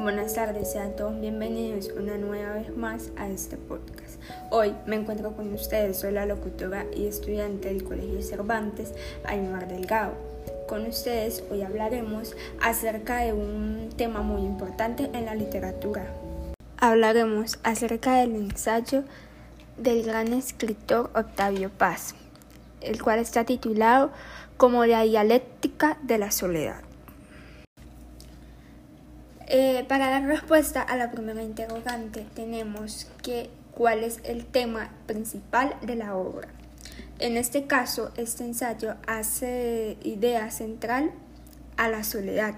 Buenas tardes, sean todos bienvenidos una nueva vez más a este podcast. Hoy me encuentro con ustedes, soy la locutora y estudiante del Colegio Cervantes, Aymar Delgado. Con ustedes hoy hablaremos acerca de un tema muy importante en la literatura. Hablaremos acerca del ensayo del gran escritor Octavio Paz, el cual está titulado como la dialéctica de la soledad. Eh, para dar respuesta a la primera interrogante tenemos que cuál es el tema principal de la obra. En este caso, este ensayo hace idea central a la soledad.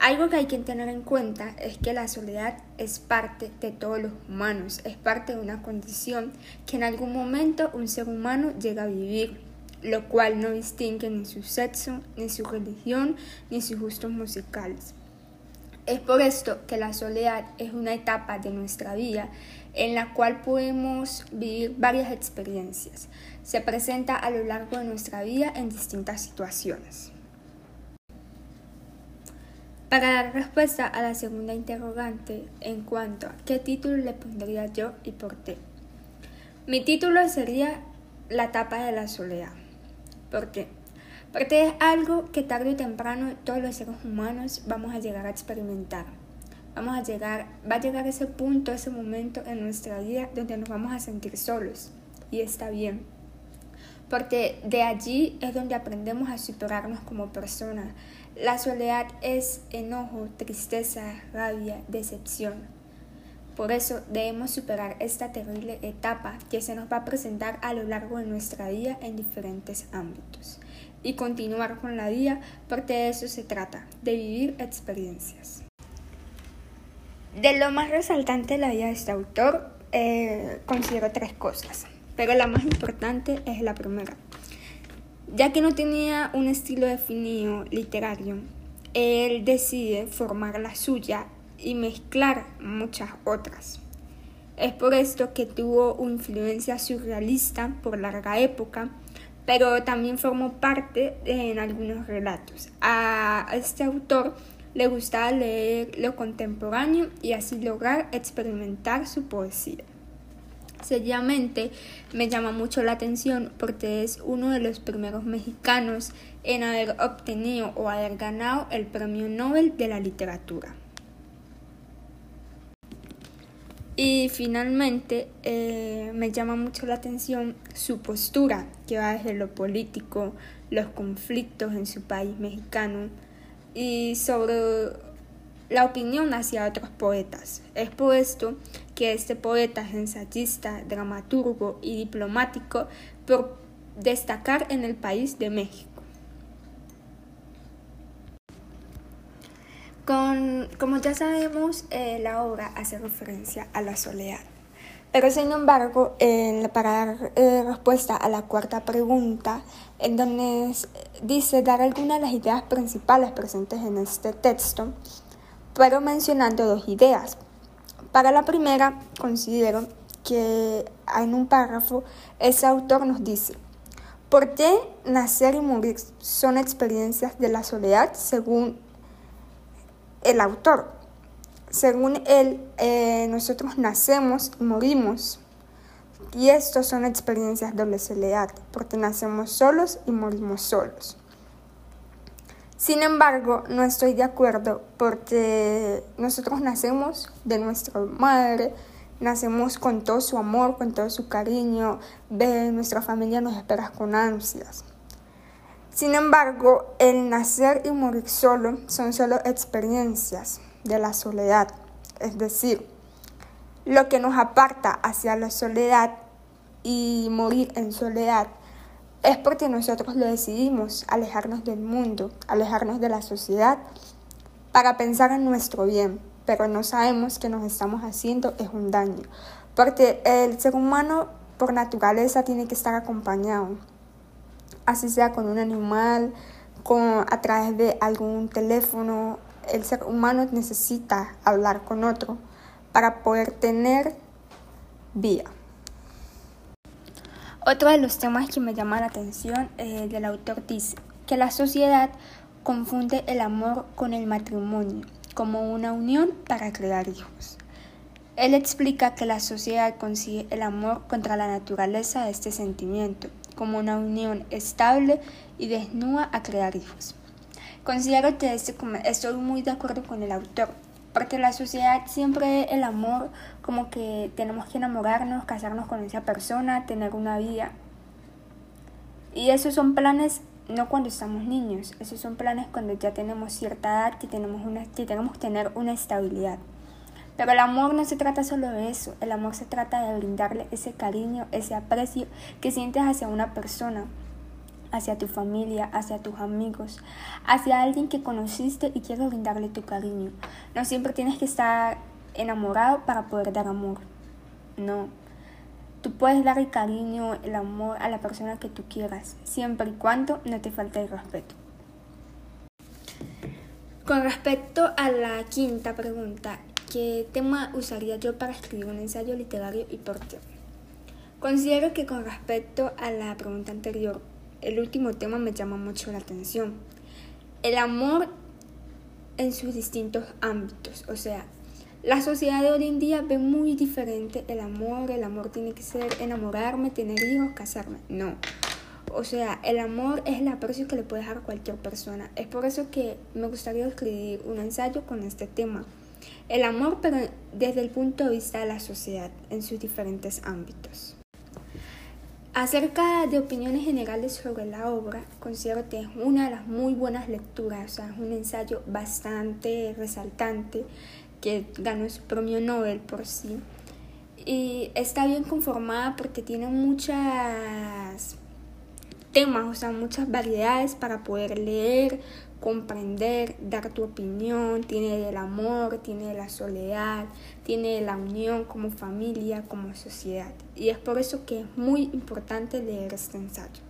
Algo que hay que tener en cuenta es que la soledad es parte de todos los humanos, es parte de una condición que en algún momento un ser humano llega a vivir, lo cual no distingue ni su sexo, ni su religión, ni sus gustos musicales. Es por esto que la soledad es una etapa de nuestra vida en la cual podemos vivir varias experiencias. Se presenta a lo largo de nuestra vida en distintas situaciones. Para dar respuesta a la segunda interrogante en cuanto a qué título le pondría yo y por qué. Mi título sería La etapa de la soledad. ¿Por qué? Porque es algo que tarde o temprano todos los seres humanos vamos a llegar a experimentar. Vamos a llegar, va a llegar ese punto, ese momento en nuestra vida donde nos vamos a sentir solos. Y está bien. Porque de allí es donde aprendemos a superarnos como personas. La soledad es enojo, tristeza, rabia, decepción. Por eso debemos superar esta terrible etapa que se nos va a presentar a lo largo de nuestra vida en diferentes ámbitos y continuar con la vida porque de eso se trata, de vivir experiencias. De lo más resaltante de la vida de este autor, eh, considero tres cosas, pero la más importante es la primera. Ya que no tenía un estilo definido literario, él decide formar la suya y mezclar muchas otras. Es por esto que tuvo influencia surrealista por larga época pero también formó parte en algunos relatos. A este autor le gustaba leer lo contemporáneo y así lograr experimentar su poesía. Seriamente me llama mucho la atención porque es uno de los primeros mexicanos en haber obtenido o haber ganado el Premio Nobel de la Literatura. Y finalmente eh, me llama mucho la atención su postura, que va desde lo político, los conflictos en su país mexicano y sobre la opinión hacia otros poetas. Es por esto que este poeta es ensayista, dramaturgo y diplomático por destacar en el país de México. Con, como ya sabemos, eh, la obra hace referencia a la soledad. Pero sin embargo, para dar eh, respuesta a la cuarta pregunta, en donde dice dar algunas de las ideas principales presentes en este texto, pero mencionando dos ideas. Para la primera, considero que en un párrafo ese autor nos dice, ¿por qué nacer y morir son experiencias de la soledad según el autor. Según él, eh, nosotros nacemos y morimos. Y estos son experiencias de soledad, porque nacemos solos y morimos solos. Sin embargo, no estoy de acuerdo porque nosotros nacemos de nuestra madre, nacemos con todo su amor, con todo su cariño, de nuestra familia nos espera con ansias. Sin embargo, el nacer y morir solo son solo experiencias de la soledad. Es decir, lo que nos aparta hacia la soledad y morir en soledad es porque nosotros lo decidimos, alejarnos del mundo, alejarnos de la sociedad, para pensar en nuestro bien, pero no sabemos que nos estamos haciendo es un daño, porque el ser humano por naturaleza tiene que estar acompañado así sea con un animal, con, a través de algún teléfono. El ser humano necesita hablar con otro para poder tener vida. Otro de los temas que me llama la atención eh, del autor dice que la sociedad confunde el amor con el matrimonio, como una unión para crear hijos. Él explica que la sociedad consigue el amor contra la naturaleza de este sentimiento, como una unión estable y desnuda a crear hijos. Considero que este, estoy muy de acuerdo con el autor, porque la sociedad siempre el amor como que tenemos que enamorarnos, casarnos con esa persona, tener una vida. Y esos son planes no cuando estamos niños, esos son planes cuando ya tenemos cierta edad, que tenemos, una, que tenemos que tener una estabilidad. Pero el amor no se trata solo de eso, el amor se trata de brindarle ese cariño, ese aprecio que sientes hacia una persona, hacia tu familia, hacia tus amigos, hacia alguien que conociste y quieres brindarle tu cariño. No siempre tienes que estar enamorado para poder dar amor. No. Tú puedes dar el cariño, el amor a la persona que tú quieras, siempre y cuando no te falte el respeto. Con respecto a la quinta pregunta, ¿qué tema usaría yo para escribir un ensayo literario y por qué? Considero que con respecto a la pregunta anterior, el último tema me llama mucho la atención. El amor en sus distintos ámbitos, o sea, la sociedad de hoy en día ve muy diferente el amor, el amor tiene que ser enamorarme, tener hijos, casarme, no. O sea, el amor es el aprecio que le puede dar cualquier persona. Es por eso que me gustaría escribir un ensayo con este tema. El amor, pero desde el punto de vista de la sociedad, en sus diferentes ámbitos. Acerca de opiniones generales sobre la obra, considero que es una de las muy buenas lecturas, o sea, es un ensayo bastante resaltante que ganó su premio Nobel por sí. Y está bien conformada porque tiene muchas temas, o sea, muchas variedades para poder leer, comprender, dar tu opinión, tiene del amor, tiene de la soledad, tiene de la unión como familia, como sociedad. Y es por eso que es muy importante leer este ensayo.